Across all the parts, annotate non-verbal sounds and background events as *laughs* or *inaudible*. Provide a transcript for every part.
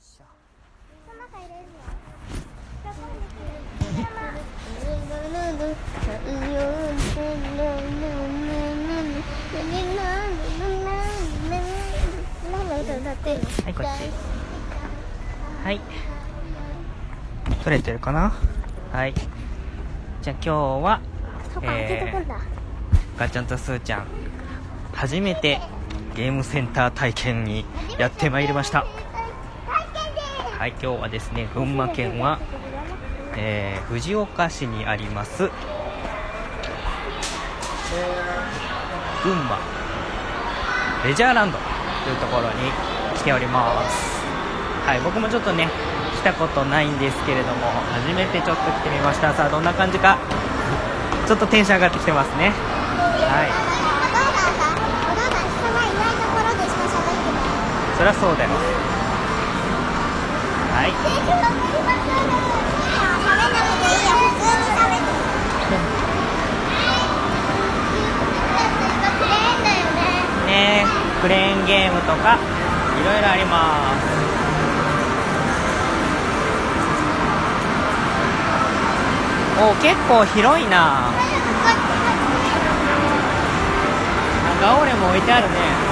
しょはいこっち。はい。取れてるかな？はい。じゃあ今日はそこ開けとくんだ、ガチャンとスーちゃん初めてゲームセンター体験にやってまいりましたはい今日はですね群馬県は、えー藤岡市にあります群馬レジャーランドというところに来ております。はい僕もちょっとね来たことないんですけれども初めてちょっと来てみました。さあどんな感じかちょっとテンション上がってきてますね。はい。そりゃそうだよはい。ねクレーンゲームとかいろいろあります。お結構広いな。なんか俺も置いてあるね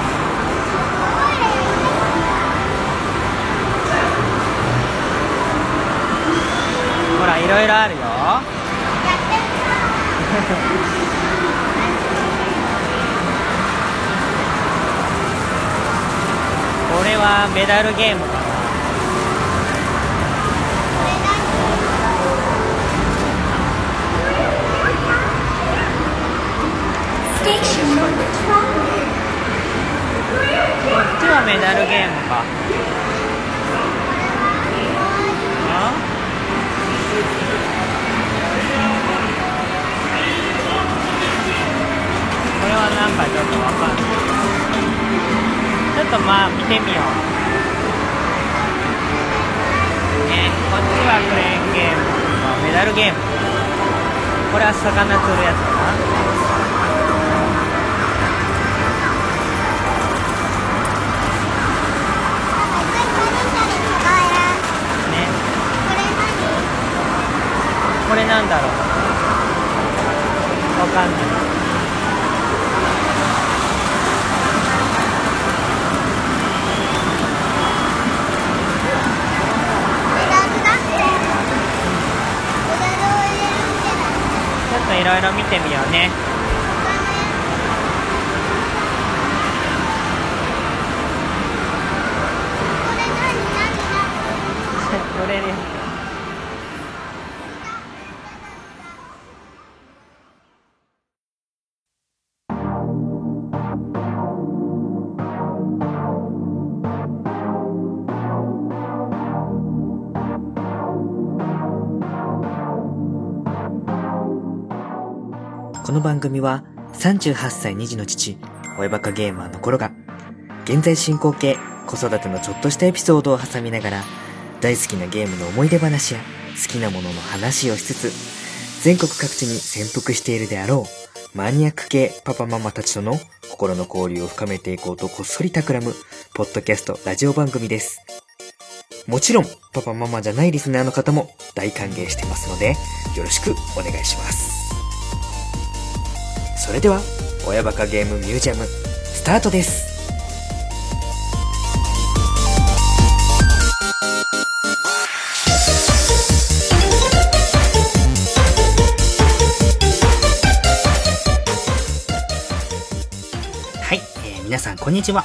ほらいろいろあるよ。*laughs* これはメダルゲームかな。こっちはメダルゲームか。れはなんかちょっとわかんないちょっとまあ見てみよう？ね。こっちはクレーンゲーム、まあ、メダルゲームこれは魚釣るやつかなねこれなんだろう？わかんないちょっといろいろ見てみようね。番組は38歳2児の父、親バカゲーマーの頃が、現在進行形、子育てのちょっとしたエピソードを挟みながら、大好きなゲームの思い出話や好きなものの話をしつつ、全国各地に潜伏しているであろう、マニアック系パパママたちとの心の交流を深めていこうとこっそり企む、ポッドキャストラジオ番組です。もちろん、パパママじゃないリスナーの方も大歓迎してますので、よろしくお願いします。それでは、親バカゲームミュージアム、スタートです。はい、えー皆さんこんにちは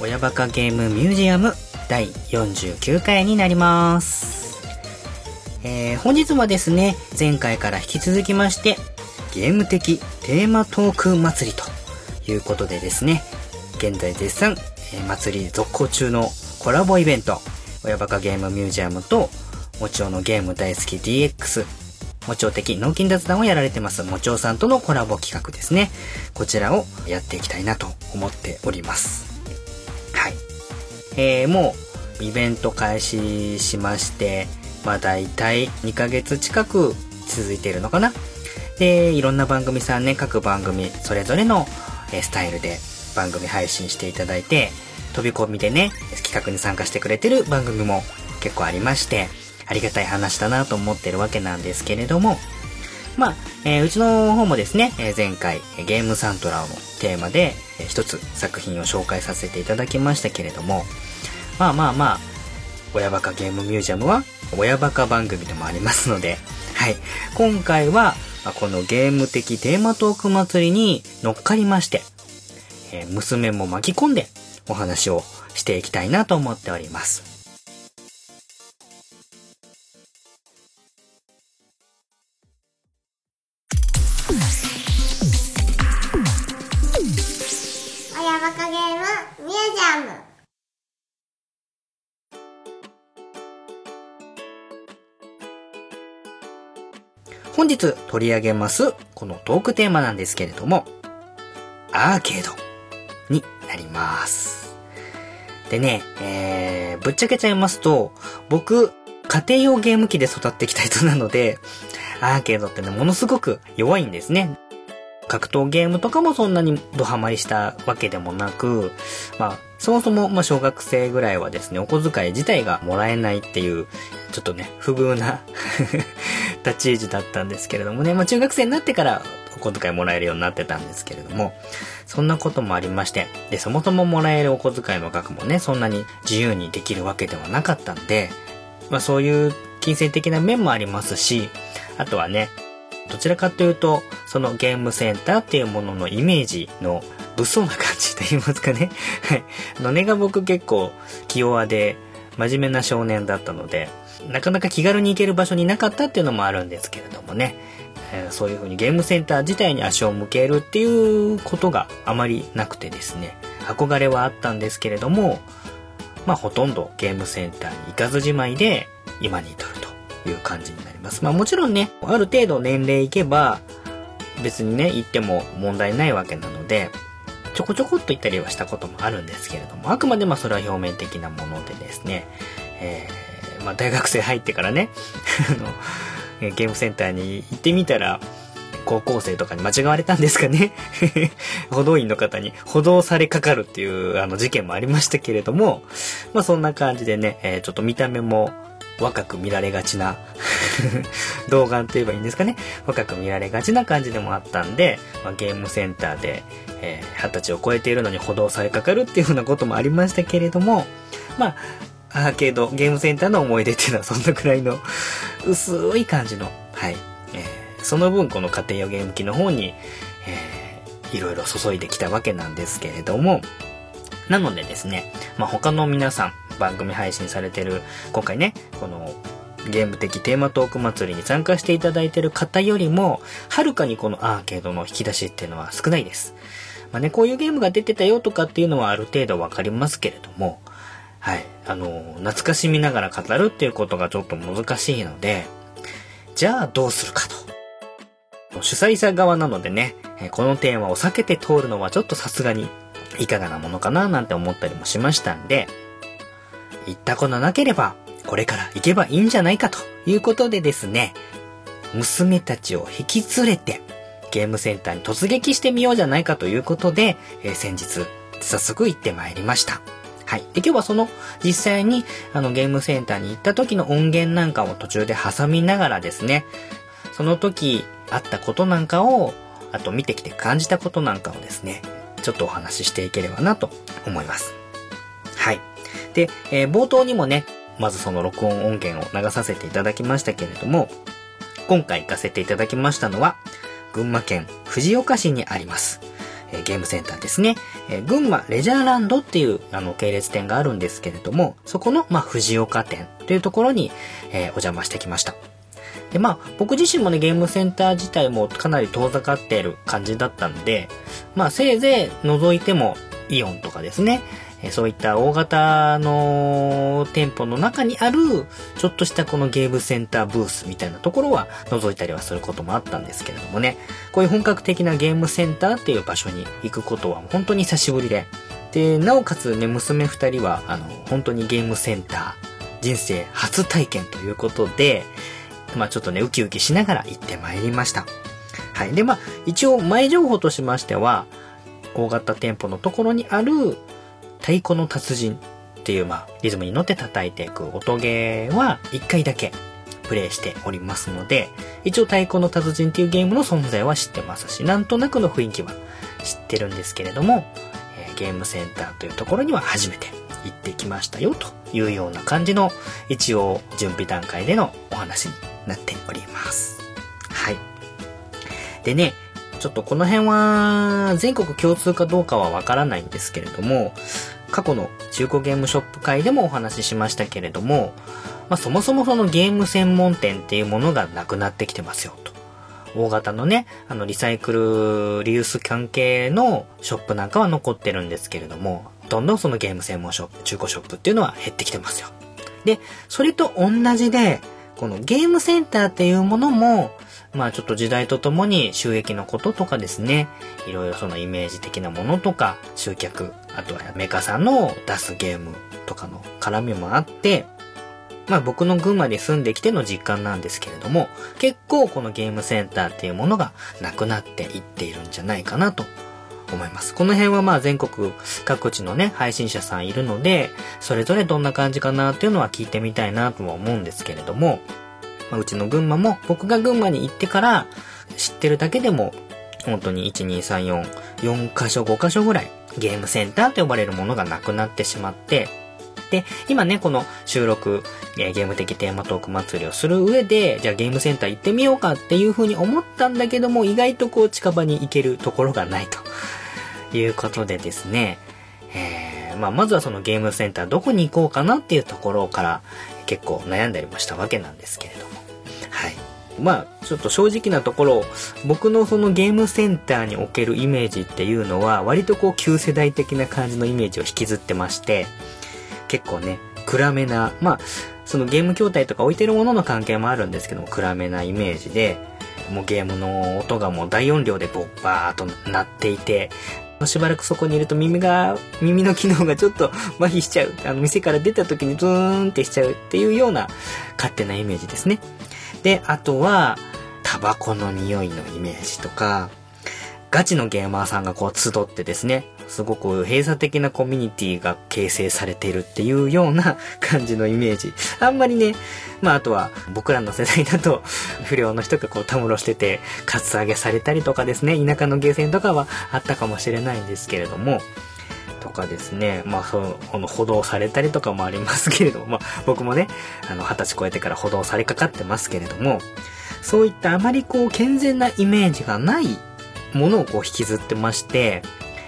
親バカゲームミュージアム第49回になりますえー本日はですね前回から引き続きましてゲーム的テーマトーク祭りということでですね現在絶賛、え祭り続行中のコラボイベント親バカゲームミュージアムともちおのゲーム大好き DX もちお的脳筋雑談をやられてますもちおさんとのコラボ企画ですね。こちらをやっていきたいなと思っております。はい。えー、もうイベント開始しまして、まあ大体2ヶ月近く続いているのかな。で、いろんな番組さんね、各番組それぞれのえスタイルで番組配信していただいて、飛び込みでね、企画に参加してくれてる番組も結構ありまして、ありがたい話だなと思ってるわけなんですけれども、まあ、えーうちの方もですね、え前回、ゲームサントラのテーマで、えー一つ作品を紹介させていただきましたけれども、まあまあまあ、親バカゲームミュージアムは親バカ番組でもありますので、はい。今回は、このゲーム的テーマトーク祭りに乗っかりまして、え娘も巻き込んでお話をしていきたいなと思っております。本日取り上げますこのトークテーマなんですけれども、アーケードになります。でね、えー、ぶっちゃけちゃいますと、僕、家庭用ゲーム機で育ってきた人なので、アーケードってね、ものすごく弱いんですね。格闘ゲームとかもそんなにドハマりしたわけでもなく、まあ、そもそも、まあ、小学生ぐらいはですね、お小遣い自体がもらえないっていう、ちょっとね、不遇な立ち位置だったんですけれどもね、まあ、中学生になってからお小遣いもらえるようになってたんですけれども、そんなこともありまして、で、そもそももらえるお小遣いの額もね、そんなに自由にできるわけではなかったんで、まあ、そういう金銭的な面もありますし、あとはね、どちらかというと、そのゲームセンターっていうもののイメージの物騒な感じと言いますかね。はい。の、根が僕結構気弱で真面目な少年だったので、なかなか気軽に行ける場所になかったっていうのもあるんですけれどもね。えーそういう風にゲームセンター自体に足を向けるっていうことがあまりなくてですね、憧れはあったんですけれども、まあほとんどゲームセンターに行かずじまいで今に至るという感じになります。まあもちろんね、ある程度年齢いけば別にね、行っても問題ないわけなので、ちょこちょこっと行ったりはしたこともあるんですけれども、あくまでまあそれは表面的なものでですね、えまあ大学生入ってからね、*laughs* ゲームセンターに行ってみたら、高校生とかに間違われたんですかね *laughs* 歩道員の方に補導されかかるっていうあの事件もありましたけれども、まあそんな感じでね、えーちょっと見た目も若く見られがちな *laughs* 動画と言えばいいんですかね。若く見られがちな感じでもあったんで、まあ、ゲームセンターで、えー二十歳を超えているのに補導されかかるっていうふうなこともありましたけれども、まあ、アーケード、ゲームセンターの思い出っていうのはそんなくらいの薄い感じの、はい。えーその分この家庭用ゲーム機の方に、えーいろいろ注いできたわけなんですけれども、なのでですね、まあ、他の皆さん、番組配信されてる、今回ね、この、ゲーム的テーマトーク祭りに参加していただいてる方よりも、はるかにこのアーケードの引き出しっていうのは少ないです。まあね、こういうゲームが出てたよとかっていうのはある程度わかりますけれども、はい。あの、懐かしみながら語るっていうことがちょっと難しいので、じゃあどうするかと。主催者側なのでね、このテーマを避けて通るのはちょっとさすがにいかがなものかななんて思ったりもしましたんで、行ったことなければ、これから行けばいいんじゃないかということでですね、娘たちを引き連れて、ゲームセンターに突撃してみようじゃないかということで、えー先日、早速行ってまいりました。はい。で、今日はその、実際に、あの、ゲームセンターに行った時の音源なんかを途中で挟みながらですね、その時あったことなんかを、あと見てきて感じたことなんかをですね、ちょっとお話ししていければなと思います。はい。で、えー冒頭にもね、まずその録音音源を流させていただきましたけれども、今回行かせていただきましたのは、群馬県藤岡市にあります、えゲームセンターですね。え群馬レジャーランドっていうあの系列店があるんですけれども、そこの、まあ、藤岡店というところに、えお邪魔してきました。で、まあ、僕自身もね、ゲームセンター自体もかなり遠ざかっている感じだったんで、まあ、せいぜい覗いても、イオンとかですね、そういった大型の店舗の中にある、ちょっとしたこのゲームセンターブースみたいなところは覗いたりはすることもあったんですけれどもね、こういう本格的なゲームセンターっていう場所に行くことは本当に久しぶりで、で、なおかつね、娘二人は、あの、本当にゲームセンター、人生初体験ということで、まあちょっとね、ウキウキしながら行ってまいりました。はい。で、まあ一応前情報としましては、大型店舗のところにある太鼓の達人っていう、まあ、リズムに乗って叩いていく音ゲーは1回だけプレイしておりますので、一応太鼓の達人っていうゲームの存在は知ってますし、なんとなくの雰囲気は知ってるんですけれども、えーゲームセンターというところには初めて行ってきましたよというような感じの一応準備段階でのお話になっております。はい。でね、ちょっとこの辺は全国共通かどうかはわからないんですけれども、過去の中古ゲームショップ会でもお話ししましたけれども、まあ、そもそもそのゲーム専門店っていうものがなくなってきてますよと。大型のね、あのリサイクル、リユース関係のショップなんかは残ってるんですけれども、どんどんそのゲーム専門ショップ、中古ショップっていうのは減ってきてますよ。で、それと同じで、このゲームセンターっていうものも、まあちょっと時代とともに収益のこととかですね、いろいろそのイメージ的なものとか、集客、あとはメーカーさんの出すゲームとかの絡みもあって、まあ僕の群馬で住んできての実感なんですけれども、結構このゲームセンターっていうものがなくなっていっているんじゃないかなと思います。この辺はまあ全国各地のね、配信者さんいるので、それぞれどんな感じかなっていうのは聞いてみたいなとは思うんですけれども、まあ、うちの群馬も僕が群馬に行ってから知ってるだけでも本当に1、2、3、4、4箇所、5箇所ぐらいゲームセンターと呼ばれるものがなくなってしまって、で、今ね、この収録、えーゲーム的テーマトーク祭りをする上で、じゃあゲームセンター行ってみようかっていう風に思ったんだけども、意外とこう近場に行けるところがないと *laughs* いうことでですね、えーまあ、まずはそのゲームセンターどこに行こうかなっていうところから結構悩んだりもしたわけなんですけれど。はい。まあ、ちょっと正直なところ、僕のそのゲームセンターにおけるイメージっていうのは、割とこう旧世代的な感じのイメージを引きずってまして、結構ね、暗めな、まあ、そのゲーム筐体とか置いてるものの関係もあるんですけども、暗めなイメージで、もうゲームの音がもう大音量でボッバーっと鳴っていて、しばらくそこにいると耳が、耳の機能がちょっと麻痺しちゃう。あの、店から出た時にズーンってしちゃうっていうような勝手なイメージですね。で、あとは、タバコの匂いのイメージとか、ガチのゲーマーさんがこう集ってですね、すごく閉鎖的なコミュニティが形成されているっていうような *laughs* 感じのイメージ。あんまりね、まああとは僕らの世代だと *laughs* 不良の人がこうたむろしててカツアゲされたりとかですね、田舎のゲーセンとかはあったかもしれないんですけれども、とかですね、まあその、この補導されたりとかもありますけれども、まあ僕もね、あの二十歳超えてから補導されかかってますけれども、そういったあまりこう健全なイメージがないものをこう引きずってまして、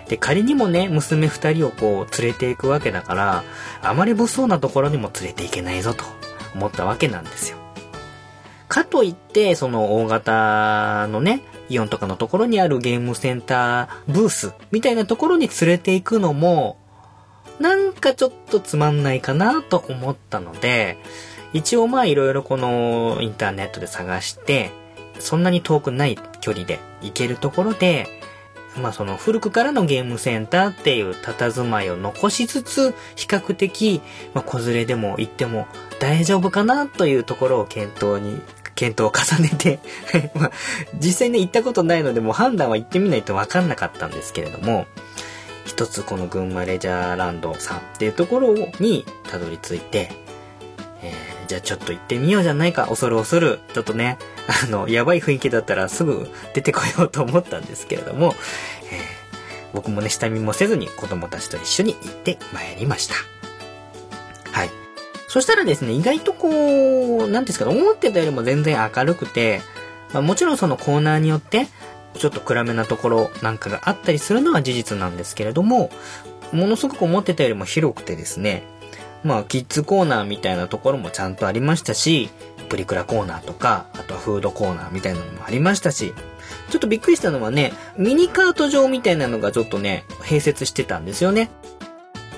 で、仮にもね、娘二人をこう連れていくわけだから、あまり物騒なところにも連れていけないぞと思ったわけなんですよ。かといって、その大型のね、イオンとかのところにあるゲームセンターブースみたいなところに連れて行くのも、なんかちょっとつまんないかなと思ったので、一応まあいろいろこのインターネットで探して、そんなに遠くない距離で行けるところで、まあその古くからのゲームセンターっていう佇まいを残しつつ、比較的、まあ子連れでも行っても大丈夫かなというところを検討に、検討を重ねて、*laughs* まあ実際ね行ったことないのでもう判断は行ってみないとわかんなかったんですけれども、一つこの群馬レジャーランドさんっていうところにたどり着いて、えーじゃあちょっと行ってみようじゃないか、恐る恐る、ちょっとね、*laughs* あの、やばい雰囲気だったらすぐ出てこようと思ったんですけれども、えー僕もね、下見もせずに子供たちと一緒に行ってまいりました。はい。そしたらですね、意外とこう、なんですかね、思ってたよりも全然明るくて、まあもちろんそのコーナーによって、ちょっと暗めなところなんかがあったりするのは事実なんですけれども、ものすごく思ってたよりも広くてですね、まあ、キッズコーナーみたいなところもちゃんとありましたし、プリクラコーナーとか、あとはフードコーナーみたいなのもありましたし、ちょっとびっくりしたのはね、ミニカート場みたいなのがちょっとね、併設してたんですよね。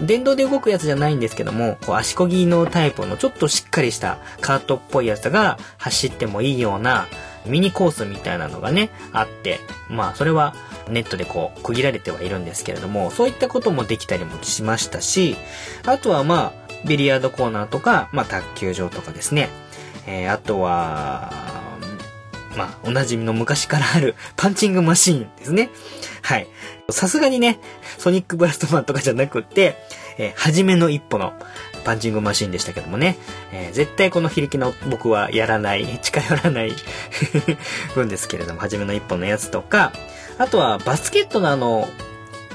電動で動くやつじゃないんですけども、こう足こぎのタイプのちょっとしっかりしたカートっぽいやつが走ってもいいようなミニコースみたいなのがね、あって、まあそれはネットでこう区切られてはいるんですけれども、そういったこともできたりもしましたし、あとはまあ、ビリヤードコーナーとか、まあ卓球場とかですね。えーあとは、まあ、おなじみの昔からあるパンチングマシーンですね。はい。さすがにね、ソニックブラストマンとかじゃなくって、えー、初めの一歩のパンチングマシンでしたけどもね、えー、絶対この非力の僕はやらない、近寄らない *laughs* 分ですけれども、初めの一歩のやつとか、あとはバスケットのあの、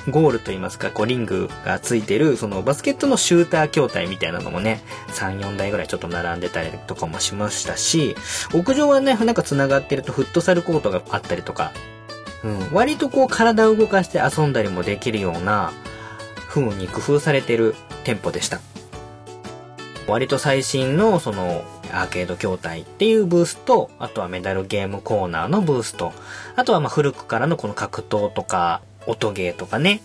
ゴールといいますか、こうリングがついてる、そのバスケットのシューター筐体みたいなのもね、3、4台ぐらいちょっと並んでたりとかもしましたし、屋上はね、なんか繋がってるとフットサルコートがあったりとか、うん、割とこう体を動かして遊んだりもできるような風に工夫されてる店舗でした。割と最新のそのアーケード筐体っていうブースと、あとはメダルゲームコーナーのブースと、あとはま古くからのこの格闘とか音ゲーとかね、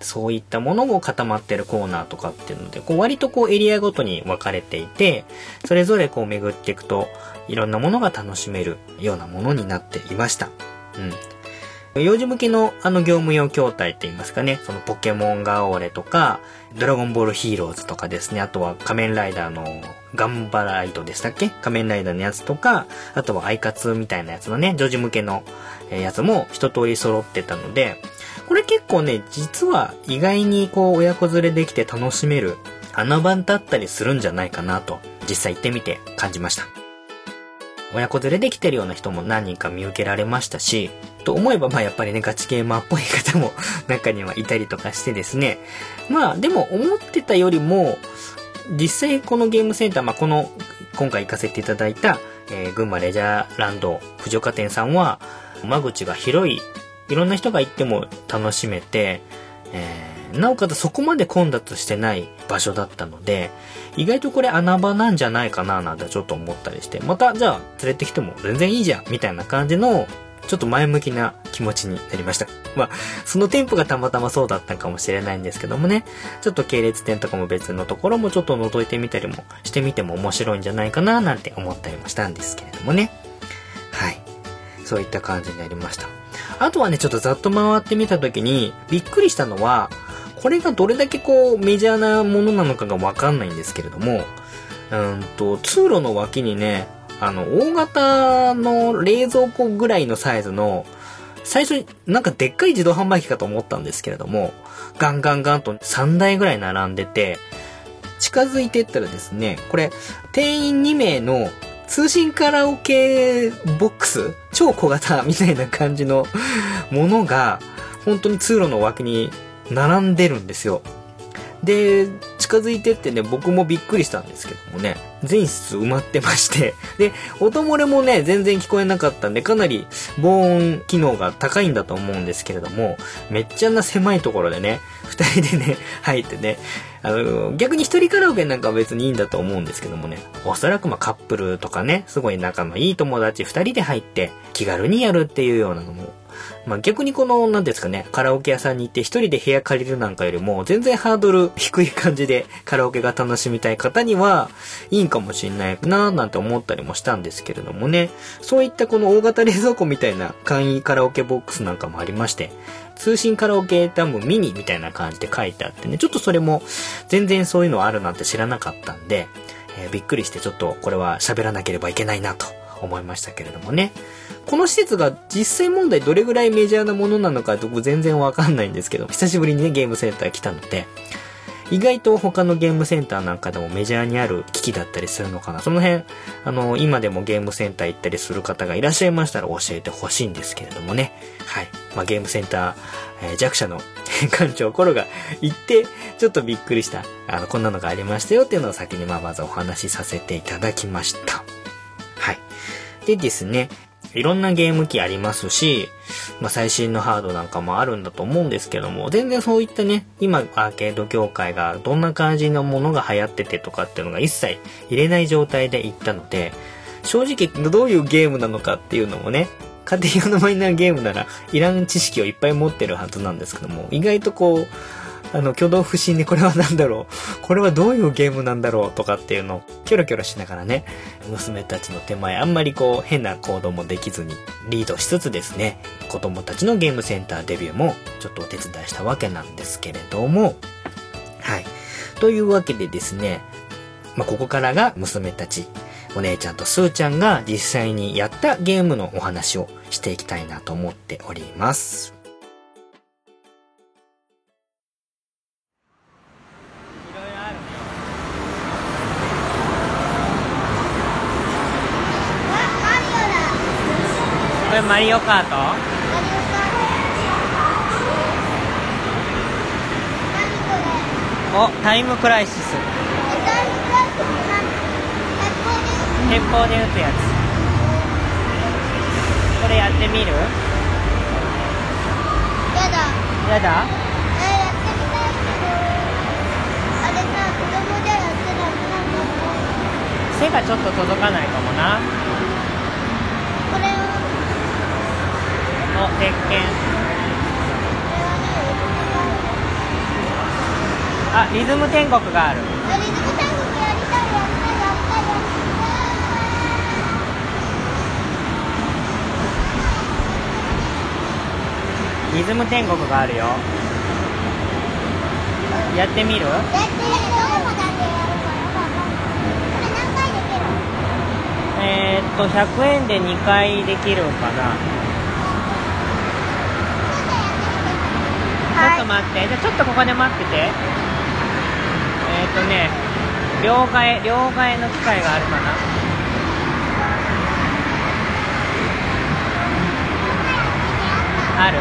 そういったものを固まってるコーナーとかっていうので、こう割とこうエリアごとに分かれていて、それぞれこう巡っていくと、いろんなものが楽しめるようなものになっていました。うん。幼児向けのあの業務用筐体って言いますかね、そのポケモンガオーレとか、ドラゴンボールヒーローズとかですね、あとは仮面ライダーのガンバライトでしたっけ？仮面ライダーのやつとか、あとはアイカツみたいなやつのね、女児向けのやつも一通り揃ってたので、これ結構ね、実は意外にこう親子連れできて楽しめる穴番だったりするんじゃないかなと、実際行ってみて感じました。親子連れで来てるような人も何人か見受けられましたし、と思えばまあやっぱりね、ガチゲーマーっぽい方も *laughs* 中にはいたりとかしてですね。まあでも思ってたよりも、実際このゲームセンター、まあこの、今回行かせていただいた、えー、群馬レジャーランド藤岡店さんは、間口が広いいろんな人が行っても楽しめて、えー、なおかつそこまで混雑してない場所だったので、意外とこれ穴場なんじゃないかななんてちょっと思ったりして、またじゃあ連れてきても全然いいじゃんみたいな感じの、ちょっと前向きな気持ちになりました。*laughs* まあ、その店舗がたまたまそうだったかもしれないんですけどもね、ちょっと系列店とかも別のところもちょっと覗いてみたりもしてみても面白いんじゃないかななんて思ったりもしたんですけれどもね。はい。そういった感じになりました。あとはね、ちょっとざっと回ってみた時に、びっくりしたのは、これがどれだけこう、メジャーなものなのかがわかんないんですけれども、うんと、通路の脇にね、あの、大型の冷蔵庫ぐらいのサイズの、最初になんかでっかい自動販売機かと思ったんですけれども、ガンガンガンと3台ぐらい並んでて、近づいてったらですね、これ、店員2名の通信カラオケボックス超小型みたいな感じのものが、本当に通路の脇に並んでるんですよ。で、近づいてってね、僕もびっくりしたんですけどもね、全室埋まってまして、で、音漏れもね、全然聞こえなかったんで、かなり防音機能が高いんだと思うんですけれども、めっちゃな狭いところでね、二人でね、*laughs* 入ってね、あの、逆に一人カラオケなんかは別にいいんだと思うんですけどもね、おそらくまあカップルとかね、すごい仲のいい友達二人で入って気軽にやるっていうようなのもまあ、逆にこの、なんですかね、カラオケ屋さんに行って一人で部屋借りるなんかよりも、全然ハードル低い感じでカラオケが楽しみたい方には、いいんかもしんないなぁなんて思ったりもしたんですけれどもね、そういったこの大型冷蔵庫みたいな簡易カラオケボックスなんかもありまして、通信カラオケ多分ミニみたいな感じで書いてあってね、ちょっとそれも全然そういうのあるなんて知らなかったんで、えー、びっくりしてちょっとこれは喋らなければいけないなと思いましたけれどもね。この施設が実際問題どれぐらいメジャーなものなのか僕全然わかんないんですけど、久しぶりにね、ゲームセンター来たので、意外と他のゲームセンターなんかでもメジャーにある機器だったりするのかな。その辺、あの、今でもゲームセンター行ったりする方がいらっしゃいましたら教えてほしいんですけれどもね。はい。まあ、ゲームセンター、えー、弱者の *laughs* 館長コロが行って、ちょっとびっくりした、あの、こんなのがありましたよっていうのを先にまあまずお話しさせていただきました。でですね、いろんなゲーム機ありますし、まあ、最新のハードなんかもあるんだと思うんですけども、全然そういったね、今アーケード業界がどんな感じのものが流行っててとかっていうのが一切入れない状態で行ったので、正直どういうゲームなのかっていうのもね、家庭用のマイナーゲームならいらん知識をいっぱい持ってるはずなんですけども、意外とこう、あの、挙動不審にこれは何だろう *laughs* これはどういうゲームなんだろうとかっていうのをキョロキョロしながらね、娘たちの手前あんまりこう変な行動もできずにリードしつつですね、子供たちのゲームセンターデビューもちょっとお手伝いしたわけなんですけれども、はい。というわけでですね、まあ、ここからが娘たち、お姉ちゃんとスーちゃんが実際にやったゲームのお話をしていきたいなと思っております。マリオカートマリオカート？おタイムクライシス。鉄砲で撃つやつ。これやってみる？やだ。やだ？背がちょっと届かないかもな。これをお鉄拳。あリズム天国がある。リズム天国やりたいやりたいやりたいやリズム天国があるよ。やってみる？やってみるえー、っと100円で2回できるかな。ちょっと待って。じゃあちょっとここで待ってて。えー、っとね両替両替の機会があるかな。ある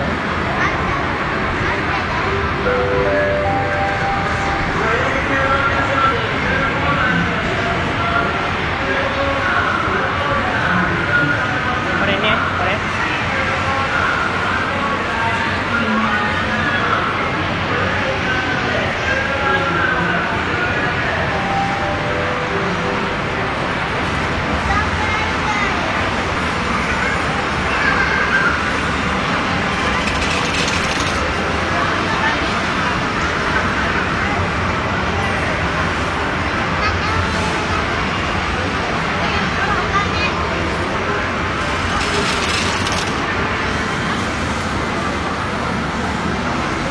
これねこれ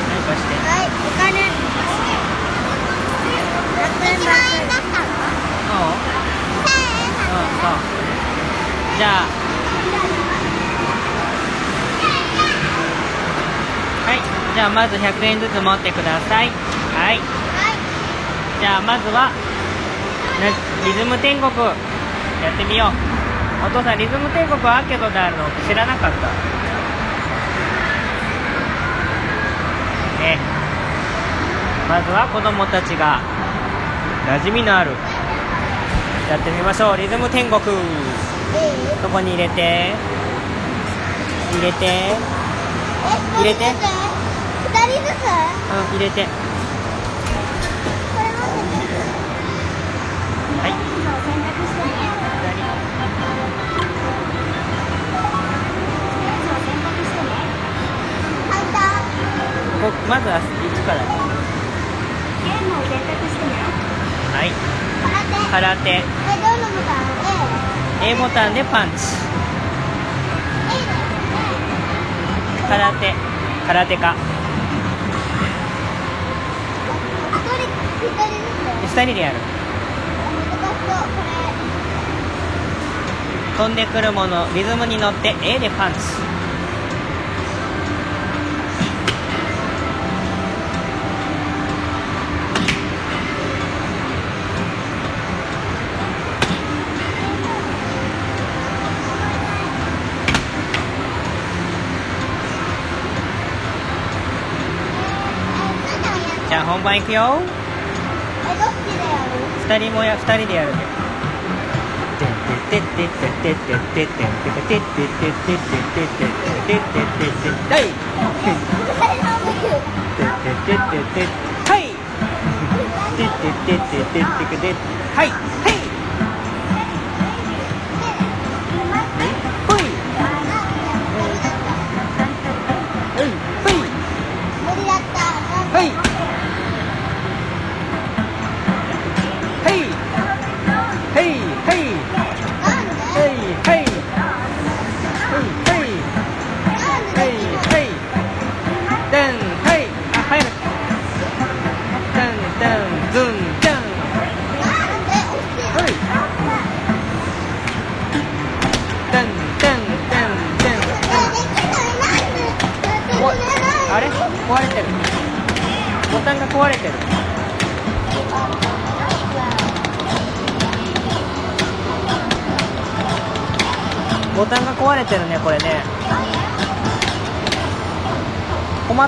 何かしてはいお金100円だったのそううんそうじゃあはいじゃあまず100円ずつ持ってください。はい。じゃあまずはリズム天国。やってみよう。お父さんリズム天国はアーケードであるの知らなかった。ね。まずは子供たちが馴染みのある。やってみましょう。リズム天国。いいこに入れて？入れて？入れて？人ずつ？うん入れて。はい。まずは1から？はい。空手。空手。えどのボタン？A ボタンでパンチ。A 空手。空手家一人一人ずつ2人でやる。飛んでくるものリズムに乗って A でパンチじゃあ本番いくよ2人もや2人でやる。ねはいはいほい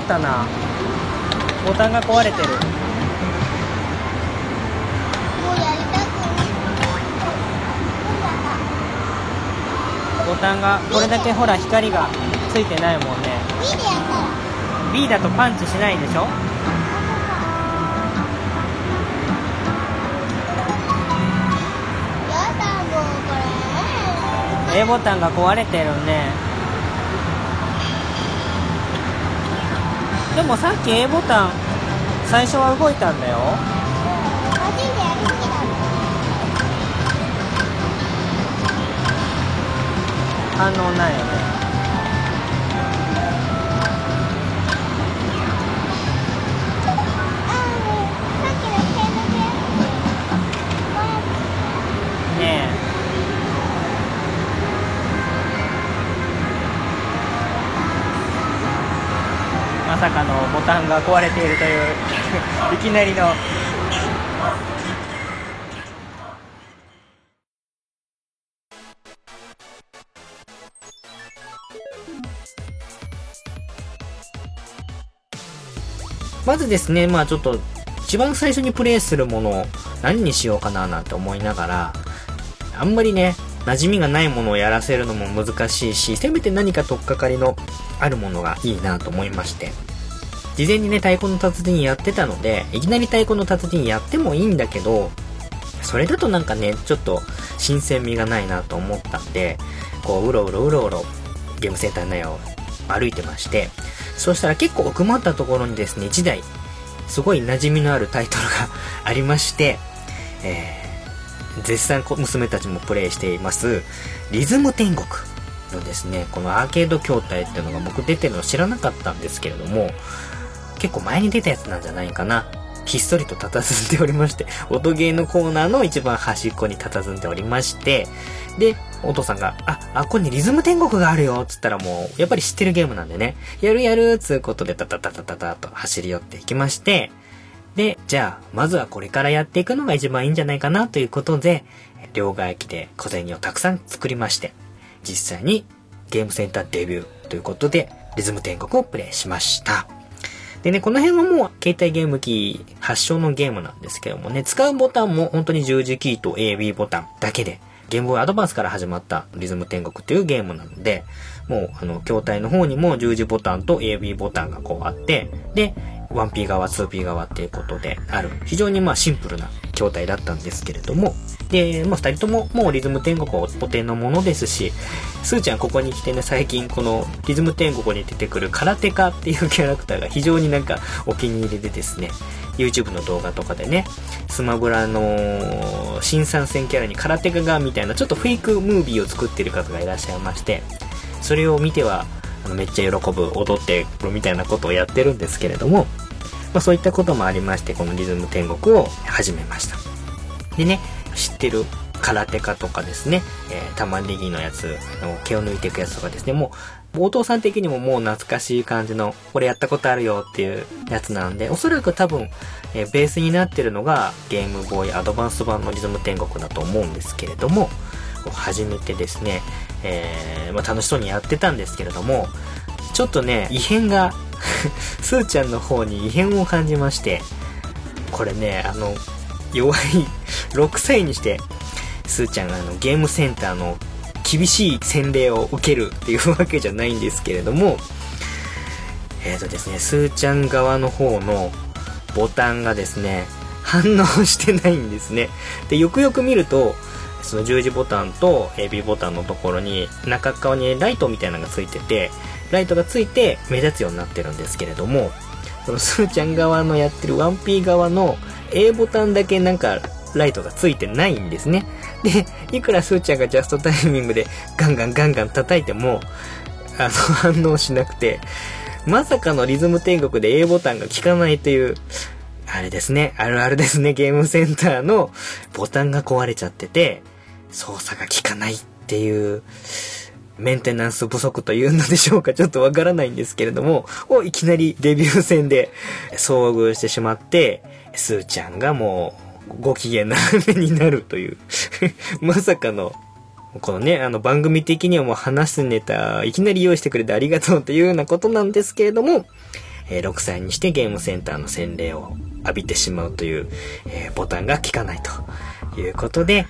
ったな。ボタンが壊れてる。ボタンがこれだけほら光がついてないもんね。B だとパンチしないでしょ？やだもうこれ。A ボタンが壊れてるねでもさっき A ボタン最初は動いたんだよ。反応ないよねタンが壊れているといういきなりのまずですね、まあちょっと、一番最初にプレイするものを何にしようかななんて思いながら、あんまりね、馴染みがないものをやらせるのも難しいし、せめて何か取っかかりのあるものがいいなと思いまして。事前にね、太鼓の達人やってたので、いきなり太鼓の達人やってもいいんだけど、それだとなんかね、ちょっと新鮮味がないなと思ったんで、こう、うろうろうろうろ、ゲームセンター内を歩いてまして、そしたら結構奥まったところにですね、1台、すごい馴染みのあるタイトルが *laughs* ありまして、えー、絶賛娘たちもプレイしています、リズム天国のですね、このアーケード筐体っていうのが僕出てるの知らなかったんですけれども、結構前に出たやつなんじゃないかな。ひっそりと佇んでおりまして、*laughs* 音ゲーのコーナーの一番端っこに佇んでおりまして、で、お父さんが、あ、あ、ここにリズム天国があるよ、つったらもう、やっぱり知ってるゲームなんでね、やるやる、つうことで、タタタタタタと走り寄っていきまして、で、じゃあ、まずはこれからやっていくのが一番いいんじゃないかな、ということで、両替機で小銭をたくさん作りまして、実際にゲームセンターデビューということで、リズム天国をプレイしました。でね、この辺はもう携帯ゲーム機発祥のゲームなんですけどもね、使うボタンも本当に十字キーと AB ボタンだけで、ゲームボーイアドバンスから始まったリズム天国というゲームなので、もうあの、筐体の方にも十字ボタンと AB ボタンがこうあって、で、1P 側、2P 側っていうことである、非常にまあシンプルな筐体だったんですけれども、で、まあ二人とももうリズム天国はお手のものですし、スーちゃんここに来てね、最近このリズム天国に出てくる空手家っていうキャラクターが非常になんかお気に入りでですね、YouTube の動画とかでね、スマブラの新参戦キャラに空手家がみたいなちょっとフェイクムービーを作ってる方がいらっしゃいまして、それを見てはめっちゃ喜ぶ、踊ってるみたいなことをやってるんですけれども、まあそういったこともありまして、このリズム天国を始めました。でね、知ってる空手家とかですね、えー玉ねぎのやつ、あの毛を抜いていくやつとかですね、もう、お父さん的にももう懐かしい感じの、これやったことあるよっていうやつなんで、おそらく多分、えーベースになってるのがゲームボーイアドバンス版のリズム天国だと思うんですけれども、こう始めてですね、えーまあ、楽しそうにやってたんですけれども、ちょっとね、異変が、*laughs* スーちゃんの方に異変を感じまして、これね、あの、弱い6歳にして、スーちゃんがあのゲームセンターの厳しい洗礼を受けるっていうわけじゃないんですけれども、えーとですね、スーちゃん側の方のボタンがですね、反応してないんですね。で、よくよく見ると、その十字ボタンと AB ボタンのところに中側にライトみたいなのがついてて、ライトがついて目立つようになってるんですけれども、このスーちゃん側のやってる 1P 側の A ボタンだけなんかライトがついてないんですね。で、いくらスーちゃんがジャストタイミングでガンガンガンガン叩いても、あの、反応しなくて、まさかのリズム天国で A ボタンが効かないという、あれですね、あるあるですね、ゲームセンターのボタンが壊れちゃってて、操作が効かないっていう、メンテナンス不足というのでしょうか。ちょっとわからないんですけれども、をいきなりデビュー戦で遭遇してしまって、スーちゃんがもうご機嫌な目になるという、*laughs* まさかのこのね、あの番組的にはもう話すネタ、いきなり用意してくれてありがとうというようなことなんですけれども、えー6歳にしてゲームセンターの洗礼を浴びてしまうという、えーボタンが効かないということで、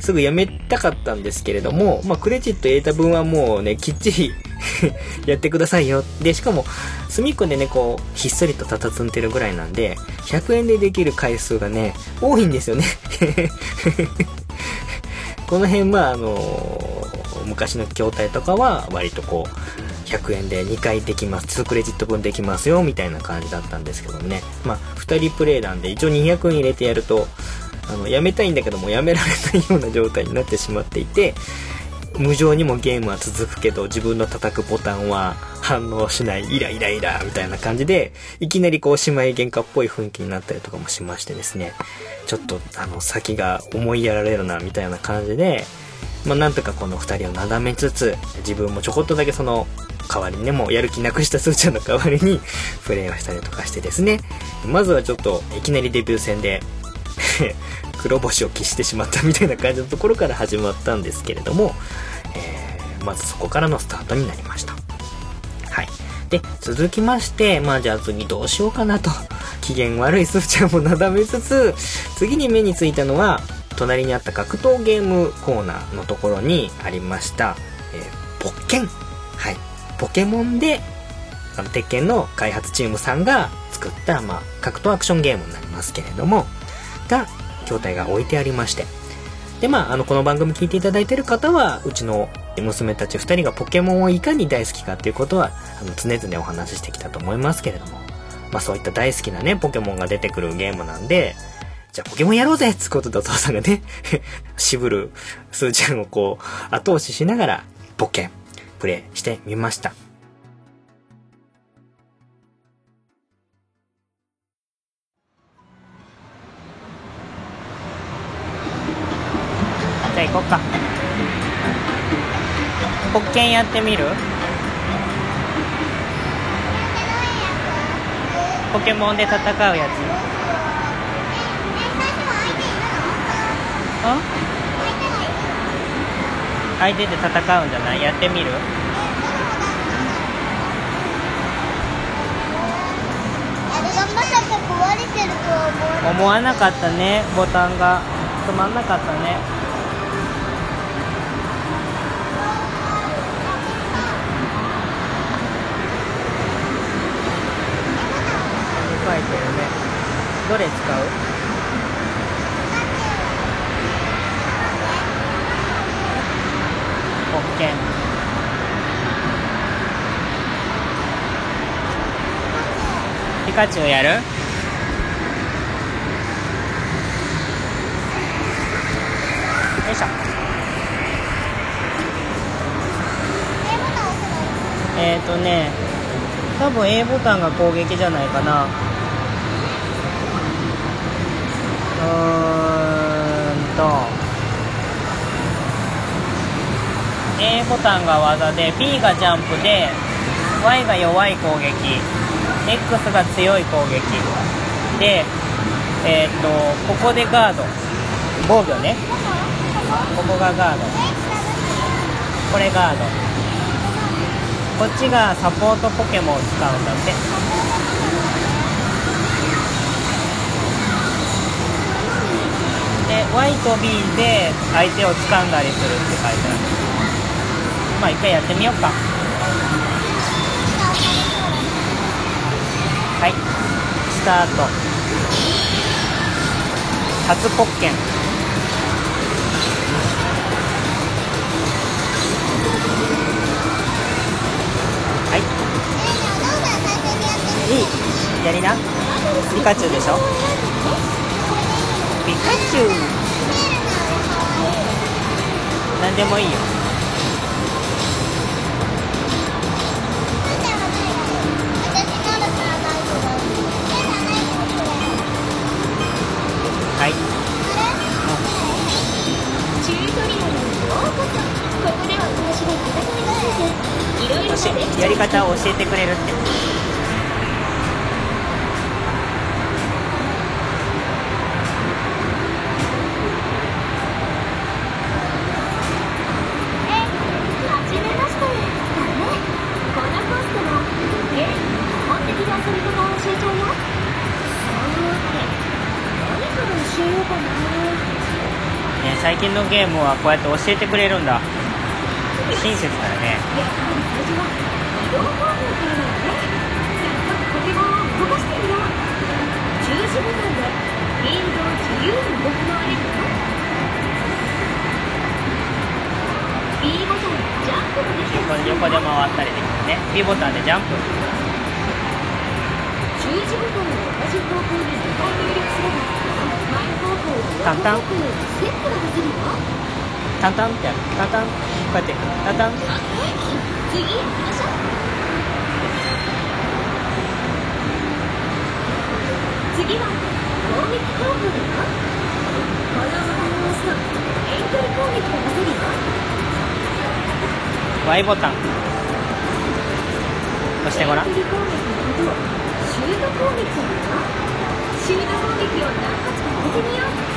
すぐやめたかったんですけれども、まあ、クレジット入れた分はもうね、きっちり *laughs* やってくださいよ。で、しかも、隅っこでね、こう、ひっそりと佇んでるぐらいなんで、100円でできる回数がね、多いんですよね。*laughs* この辺、まあ、あの昔の筐体とかは、割とこう、100円で2回できます、2クレジット分できますよ、みたいな感じだったんですけどね。まあ、2人プレイなんで、一応200円入れてやると、あの、やめたいんだけども、やめられないような状態になってしまっていて、無情にもゲームは続くけど、自分の叩くボタンは反応しない、イライライラ、みたいな感じで、いきなりこう、姉妹喧嘩っぽい雰囲気になったりとかもしましてですね、ちょっと、あの、先が思いやられるな、みたいな感じで、まあ、なんとかこの二人をなだめつつ、自分もちょこっとだけその、代わりにね、もうやる気なくしたスーちゃんの代わりに、プレイをしたりとかしてですね、まずはちょっと、いきなりデビュー戦で、*laughs* 黒星を喫してしまったみたいな感じのところから始まったんですけれども、えーまずそこからのスタートになりました。はい。で、続きまして、まあじゃあ次どうしようかなと、*laughs* 機嫌悪いスーちゃんもなだめつつ、次に目についたのは、隣にあった格闘ゲームコーナーのところにありました、えーポッケン。はい。ポケモンで、あの、鉄拳の開発チームさんが作った、まあ、格闘アクションゲームになりますけれども、が、筐体が置いてありまして。で、まあ、あの、この番組聞いていただいてる方は、うちの娘たち二人がポケモンをいかに大好きかっていうことは、あの、常々お話ししてきたと思いますけれども、まあ、そういった大好きなね、ポケモンが出てくるゲームなんで、じゃあポケモンやろうぜっつことでお父さんがね、*laughs* 渋るスーちゃんをこう、後押ししながら、ポケ、プレイしてみました。行こっか。ポッケンやってみる？ポケモンで戦うやつ。ん相手で戦うんじゃない？やってみる。思わなかったね。ボタンが。つまんなかったね書いてるね。どれ使う？ポッケンピカチュウやる？よいしょ。えっ、ー、とね多分 A ボタンが攻撃じゃないかなうーんと。A ボタンが技で B がジャンプで Y が弱い攻撃。X が強い攻撃。でえっ、とここでガード。防御ね。ここがガード。これガード。こっちがサポートポケモンを使うんだって。Y と B で相手を掴んだりするって書いてあるまあ一回やってみようか。はい。スタート。初ポッケンはいいい。やりな。ピカチュウでしょュウなんでもいいよ。はい。チュートリアルにようこそここでは私が戦いやり方を教えてくれるって近のゲームはこうやって教えてくれるんだ。親切だよね。横横で回ったりできるね。B ボタンでジャンプ。十字ボタンを同じ方向に2回入力すればタンタン。タンタンってやるタンタン。こうやって。タンタン。次行きましょう次は攻撃方法だよこのボタン。を押すと遠距離攻撃が出せるよ Y ボタン押してごらん。遠距離攻撃のことをシュート攻撃だよシュート攻撃を何発ってみよう。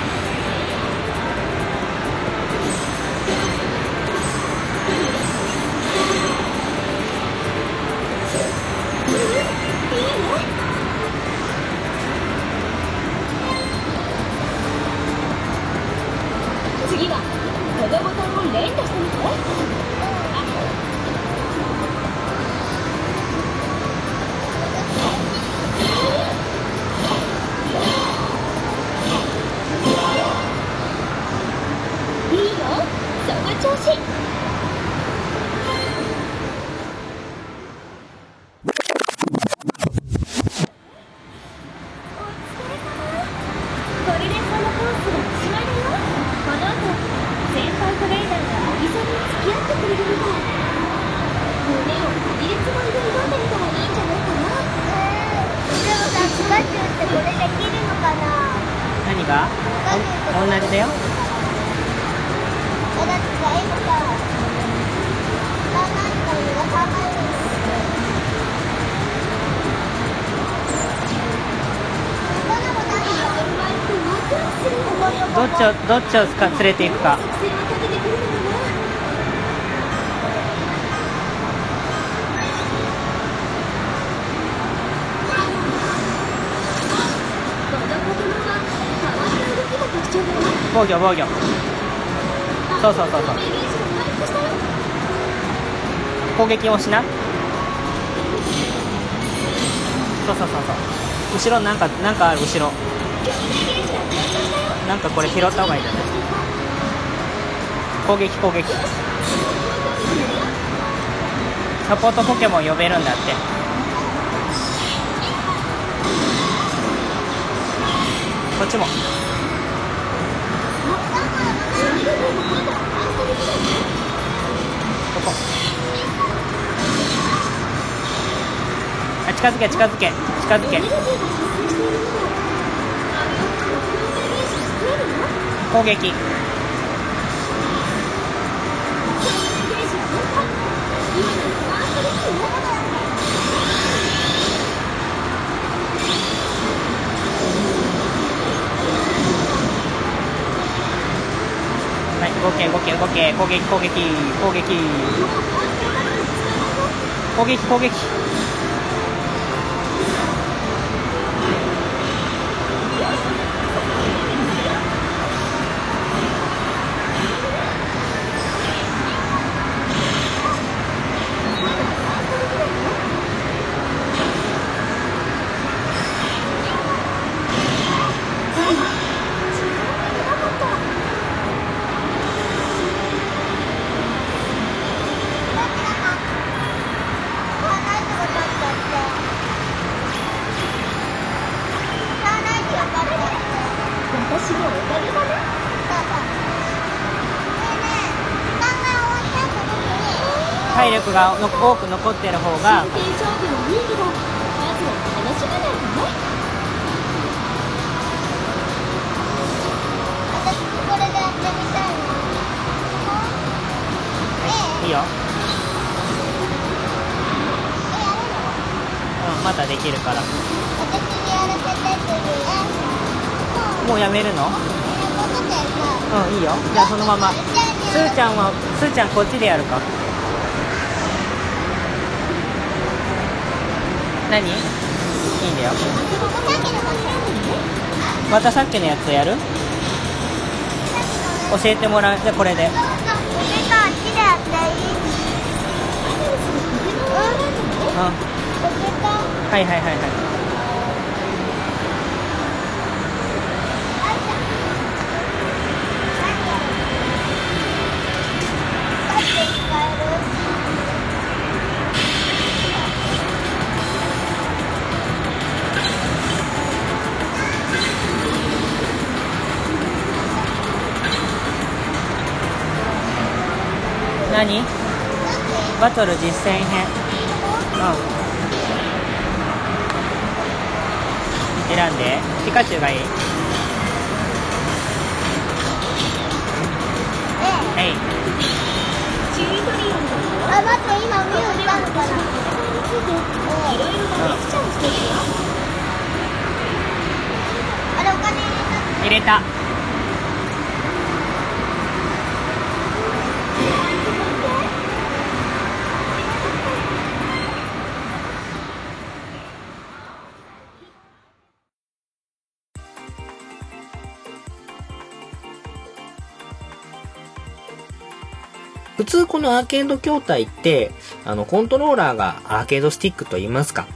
ちをどっちをか連れていくか。防御防御。そうそうそうそう。攻撃をしな。そうそうそうそう。後ろなんかなんかある後ろ。なんかこれ拾った方がいいんじゃない？攻撃攻撃。サポートポケモン呼べるんだって。こっちも。ここ。あ近づけ近づけ近づけ。攻撃。はい動け動け動け攻撃攻撃攻撃。攻撃攻撃。力がの多く残ってる方が。いいよ。うんまだできるから。もうやめるの？うんいい。よ。じゃあそのまま。スーちゃんはスーちゃんこっちでやるか何？いいんだよ。またさっきのやつやる？教えてもらう。じゃあこれで。はいはいはいはい何？バトル実践編。うん。選んで。ピカチュウがいい。えはい。あ待って今ミュウいたのかなについていろいろなレクチャーをしているよあれお金入れた入れたこのアーケード筐体って、あの、コントローラーがアーケードスティックと言いますか、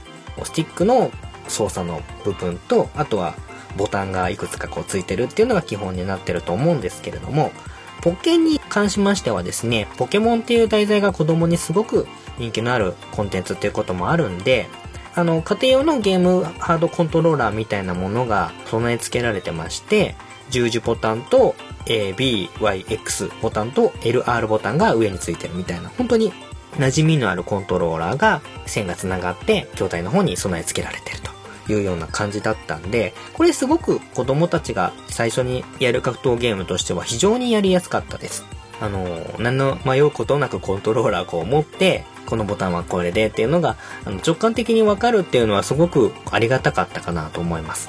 スティックの操作の部分と、あとはボタンがいくつかこうついてるっていうのが基本になってると思うんですけれども、ポケに関しましてはですね、ポケモンっていう題材が子供にすごく人気のあるコンテンツっていうこともあるんで、あの、家庭用のゲームハードコントローラーみたいなものが備え付けられてまして、十字ボタンと A、B、Y、X ボタンと LR ボタンが上についてるみたいな、本当に馴染みのあるコントローラーが線が繋がって筐体の方に備え付けられてるというような感じだったんで、これすごく子供たちが最初にやる格闘ゲームとしては非常にやりやすかったです。あの、何の迷うことなくコントローラーこう持って、このボタンはこれでっていうのが、あの直感的にわかるっていうのはすごくありがたかったかなと思います。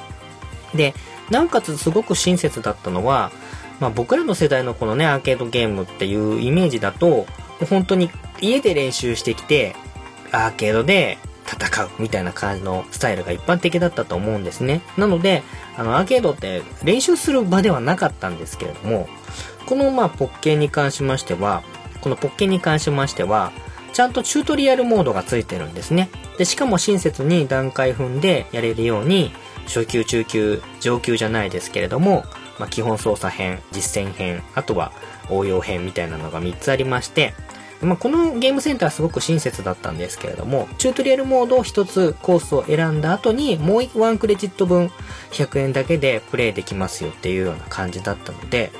で、なおかつすごく親切だったのは、まあ僕らの世代のこのね、アーケードゲームっていうイメージだと、本当に家で練習してきて、アーケードで戦うみたいな感じのスタイルが一般的だったと思うんですね。なので、あの、アーケードって練習する場ではなかったんですけれども、このまあポッケに関しましては、このポッケに関しましては、ちゃんとチュートリアルモードがついてるんですね。で、しかも親切に段階踏んでやれるように、初級、中級、上級じゃないですけれども、まあ、基本操作編、実践編、あとは応用編みたいなのが3つありまして、まあ、このゲームセンターはすごく親切だったんですけれども、チュートリアルモードを1つコースを選んだ後に、もう1クレジット分100円だけでプレイできますよっていうような感じだったので、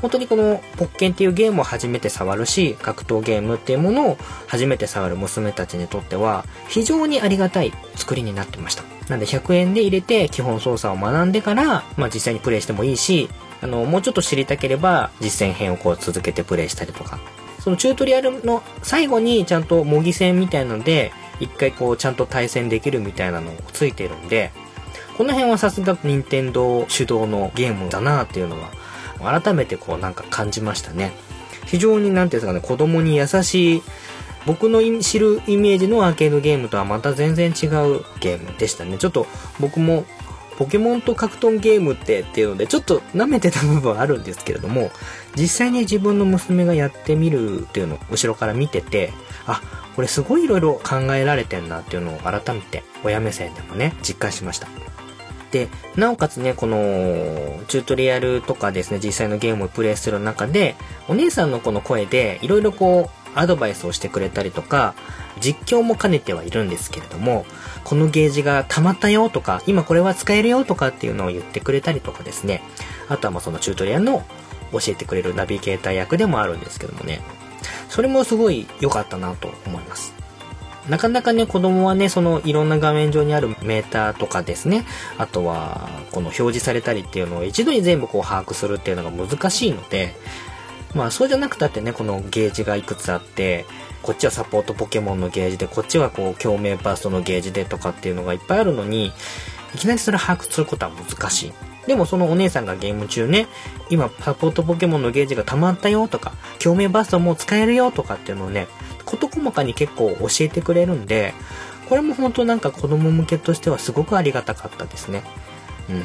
本当にこのポッケンっていうゲームを初めて触るし、格闘ゲームっていうものを初めて触る娘たちにとっては、非常にありがたい作りになってました。なんで100円で入れて基本操作を学んでから、まあ実際にプレイしてもいいし、あの、もうちょっと知りたければ実践編をこう続けてプレイしたりとか。そのチュートリアルの最後にちゃんと模擬戦みたいなので、一回こうちゃんと対戦できるみたいなのをついてるんで、この辺はさすが任天堂主導のゲームだなっていうのは、改めてこうなんか感じましたね。非常になんていうんですかね、子供に優しい、僕の知るイメージのアーケードゲームとはまた全然違うゲームでしたね。ちょっと僕もポケモンと格闘ゲームってっていうのでちょっと舐めてた部分はあるんですけれども、実際に自分の娘がやってみるっていうのを後ろから見てて、あ、これすごい色々考えられてんなっていうのを改めて親目線でもね、実感しました。で、なおかつね、この、チュートリアルとかですね、実際のゲームをプレイする中で、お姉さんのこの声で、いろいろこう、アドバイスをしてくれたりとか、実況も兼ねてはいるんですけれども、このゲージが溜まったよとか、今これは使えるよとかっていうのを言ってくれたりとかですね、あとはまあそのチュートリアルの教えてくれるナビゲーター役でもあるんですけどもね、それもすごい良かったなと思います。なかなかね、子供はね、そのいろんな画面上にあるメーターとかですね、あとは、この表示されたりっていうのを一度に全部こう把握するっていうのが難しいので、まあそうじゃなくたってね、このゲージがいくつあって、こっちはサポートポケモンのゲージで、こっちはこう共鳴バーストのゲージでとかっていうのがいっぱいあるのに、いきなりそれ把握することは難しい。でもそのお姉さんがゲーム中ね、今サポートポケモンのゲージが溜まったよとか、共鳴バーストもう使えるよとかっていうのをね、事細かに結構教えてくれるんで、これも本当なんか子供向けとしてはすごくありがたかったですね。うん。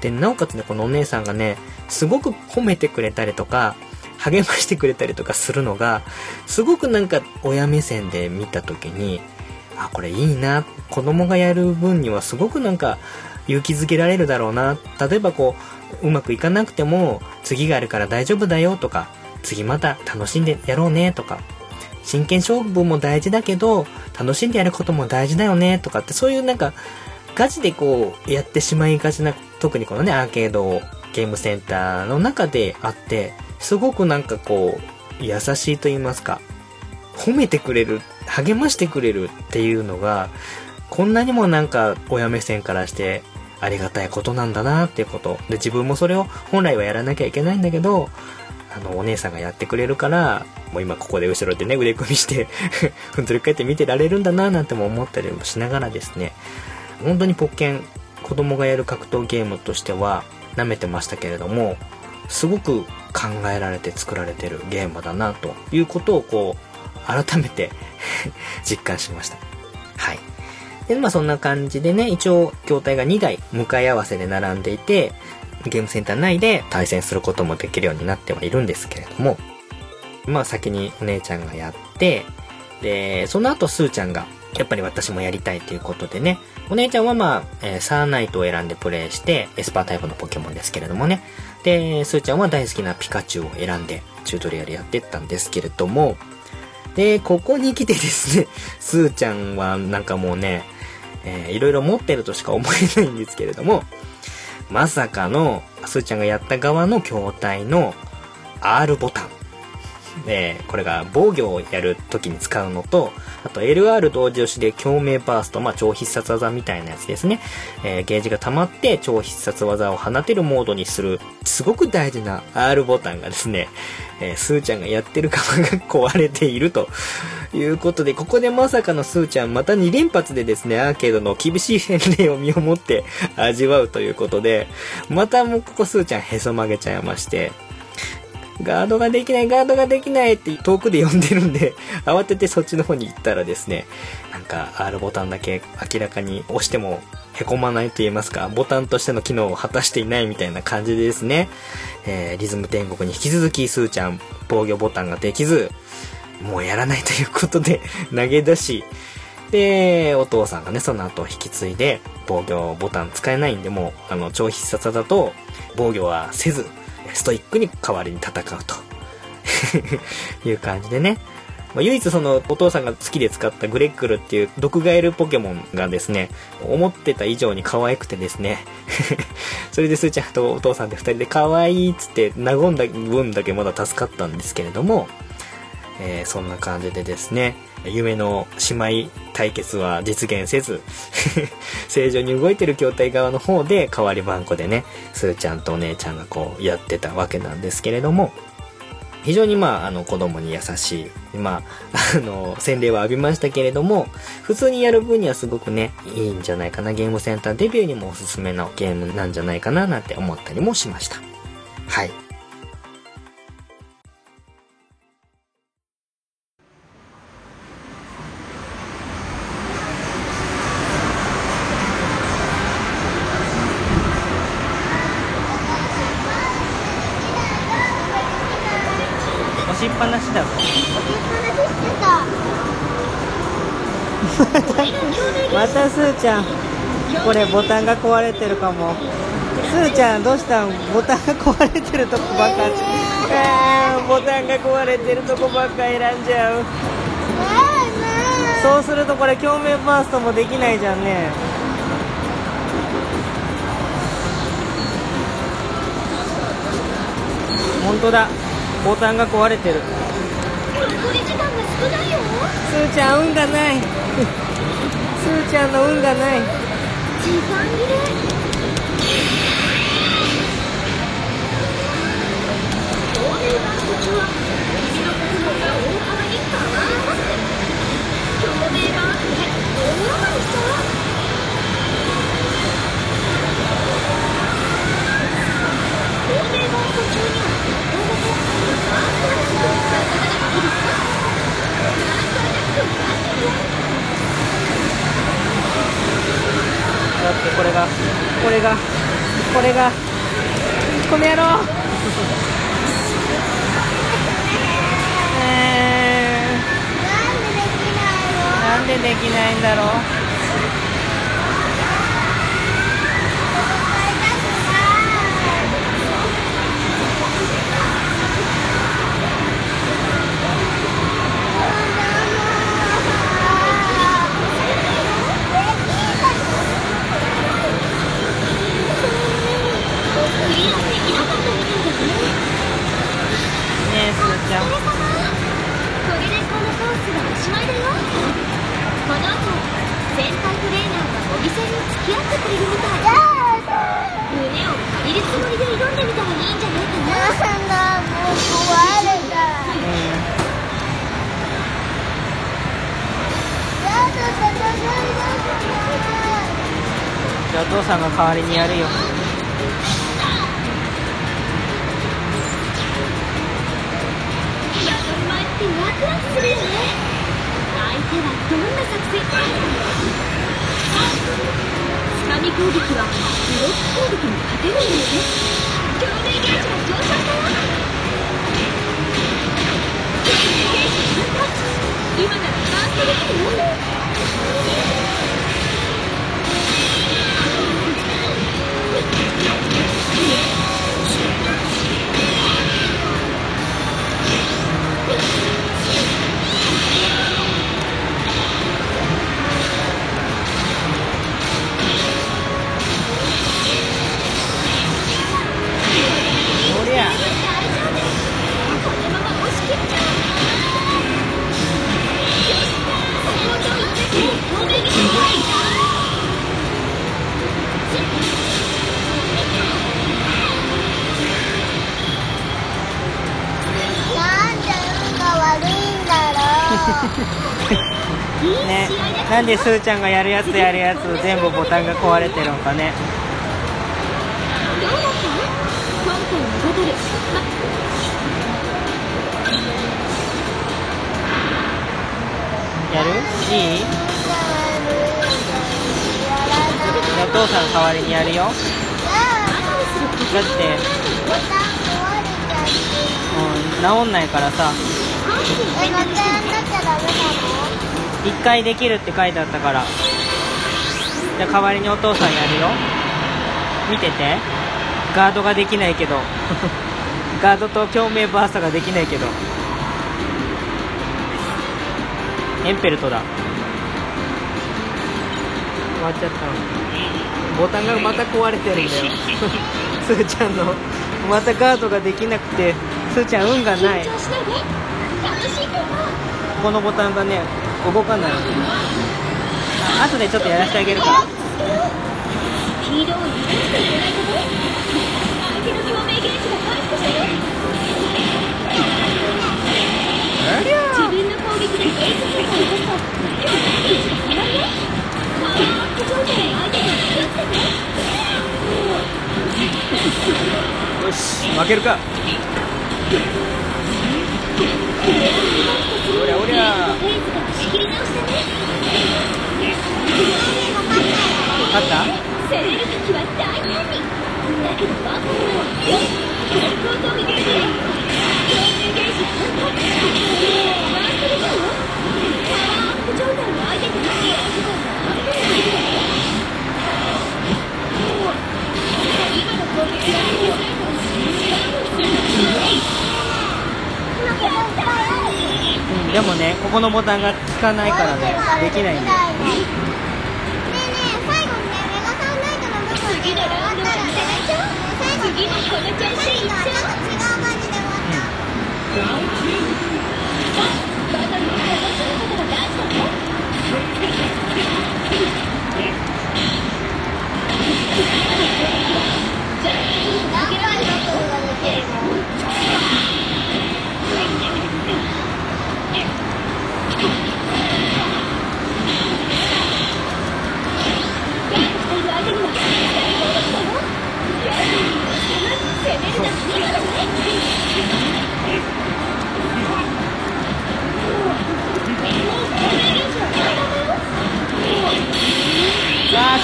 で、なおかつね、このお姉さんがね、すごく褒めてくれたりとか、励ましてくれたりとかするのが、すごくなんか親目線で見た時に、あ、これいいな、子供がやる分にはすごくなんか勇気づけられるだろうな。例えばこう、うまくいかなくても、次があるから大丈夫だよとか、次また楽しんでやろうねとか、真剣勝負も大事だけど、楽しんでやることも大事だよねとかって、そういうなんか、ガチでこう、やってしまいがちな、特にこのね、アーケードゲームセンターの中であって、すごくなんかこう、優しいと言いますか、褒めてくれる、励ましてくれるっていうのが、こんなにもなんか親目線からしてありがたいことなんだなっていうこと。で、自分もそれを本来はやらなきゃいけないんだけど、あの、お姉さんがやってくれるから、もう今ここで後ろでね、腕組みして、*laughs* ふんぞり返って見てられるんだななんても思ったりもしながらですね、本当にポッケン、子供がやる格闘ゲームとしては舐めてましたけれども、すごく考えられて作られてるゲームだなということをこう、改めて *laughs* 実感しました。はい。で、まあそんな感じでね、一応筐体が2台向かい合わせで並んでいて、ゲームセンター内で対戦することもできるようになってはいるんですけれども、まあ先にお姉ちゃんがやって、で、その後スーちゃんが、やっぱり私もやりたいということでね、お姉ちゃんはまあ、えーサーナイトを選んでプレイして、エスパータイプのポケモンですけれどもね。で、スーちゃんは大好きなピカチュウを選んで、チュートリアルやってったんですけれども、で、ここに来てですね、*laughs* スーちゃんはなんかもうね、えーいろいろ持ってるとしか思えないんですけれども、まさかの、スーちゃんがやった側の筐体の R ボタン。で、これが防御をやる時に使うのと、あと LR 同時押しで共鳴バースト、まあ超必殺技みたいなやつですね。えーゲージが溜まって超必殺技を放てるモードにする、すごく大事な R ボタンがですね、えースーちゃんがやってる側が壊れているということで、ここでまさかのスーちゃんまた2連発でですね、アーケードの厳しい洗礼を身をもって味わうということで、またもうここスーちゃんへそ曲げちゃいまして、ガードができない、ガードができないって遠くで呼んでるんで、慌ててそっちの方に行ったらですね、なんか R ボタンだけ明らかに押しても凹まないと言いますか、ボタンとしての機能を果たしていないみたいな感じでですね、えーリズム天国に引き続きスーちゃん防御ボタンができず、もうやらないということで *laughs* 投げ出し、で、お父さんがね、その後引き継いで、防御ボタン使えないんで、もう、あの、超必殺だと、防御はせず、ストイックに代わりに戦うと。*laughs* いう感じでね。まあ、唯一そのお父さんが好きで使ったグレックルっていう毒ガエルポケモンがですね、思ってた以上に可愛くてですね、*laughs* それでスーちゃんとお父さんで二人で可愛いっつって和んだ分だけまだ助かったんですけれども、えーそんな感じでですね、夢の姉妹対決は実現せず、*laughs* 正常に動いてる筐体側の方で代わり番号でね、スーちゃんとお姉ちゃんがこうやってたわけなんですけれども、非常にまあ、あの子供に優しい、まあ、あの、洗礼は浴びましたけれども、普通にやる分にはすごくね、いいんじゃないかな、ゲームセンターデビューにもおすすめのゲームなんじゃないかな、なんて思ったりもしました。はい。押しっぱなしだぞ。*laughs* またスーちゃんこれボタンが壊れてるかも。スーちゃんどうしたん？ボタンが壊れてるとこばっかえー、ボタンが壊れてるとこばっか選んじゃう。そうするとこれ共鳴バーストもできないじゃんね。本当だボタンが壊れてる。残り時間が少ないよ。スーちゃん運がない。*laughs* スーちゃんの運がない。時間切れ。中にだってこれがこれがここれがこの野郎。えー、なんでできないんだろうねえすーちゃんこれでこのコースはおしまいだよこの後先輩トレーナーがお店に付き合ってくれるみたい胸を借りるつもりで挑んでみたらいいんじゃないかなもう壊れたうんじゃあお父さんが代わりにやるよ。するよね相手はどんな作戦かつかみ攻撃はブロック攻撃に勝てるんだよね共鳴ゲージが上昇したよ共鳴ゲージ瞬間今ならファーストできるよね。なんでスーちゃんがやるやつやるやつ全部ボタンが壊れてるんかね。やる？いい？お父さん代わりにやるよ。だって、ボタン壊れちゃって。うん、治んないからさ。えまたやんなきゃダメなの？一回できるって書いてあったから。じゃあ代わりにお父さんやるよ。見てて。ガードができないけど。*laughs* ガードと共鳴バーストができないけど。エンペルトだ。終わっちゃったの。ボタンがまた壊れてるんだよ。*laughs* スーちゃんの。またガードができなくてスーちゃん運がない緊張しないで楽しいと思うこのボタンがね動かないあ後でちょっとやらせてあげるから。スピードを緩めていかないとね相手の共鳴ゲージが回復したよ自分の攻撃でゲージ効果を落とすと共鳴ゲージが溜まるよパワーアップ状態で相手と付き合ってねよし負けるかおりゃおりゃ勝った攻めるときは大胆にだけどバカなのよ高攻撃で共鳴ゲージ反対回してるよパワーアップ状態の相手とゲージが合ってるだけだよでもねここのボタンが効かないからねできないんだよ。ねえねえ最後にねメガサンライトの部分次のこの調子でいっちゃう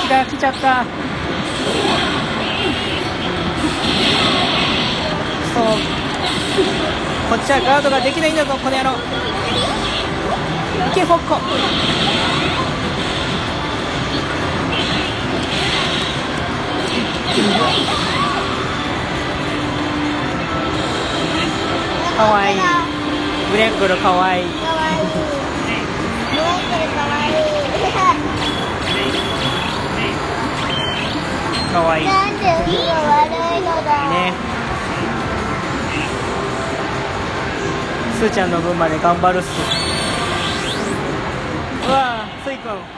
が来ちゃった。そう。こっちはガードができないんだぞこの野郎。けかわいい。ブレングルかわいい。かわい。いなんで運が悪いのだ。ね。すーちゃんの分まで頑張るっす。うわースイくん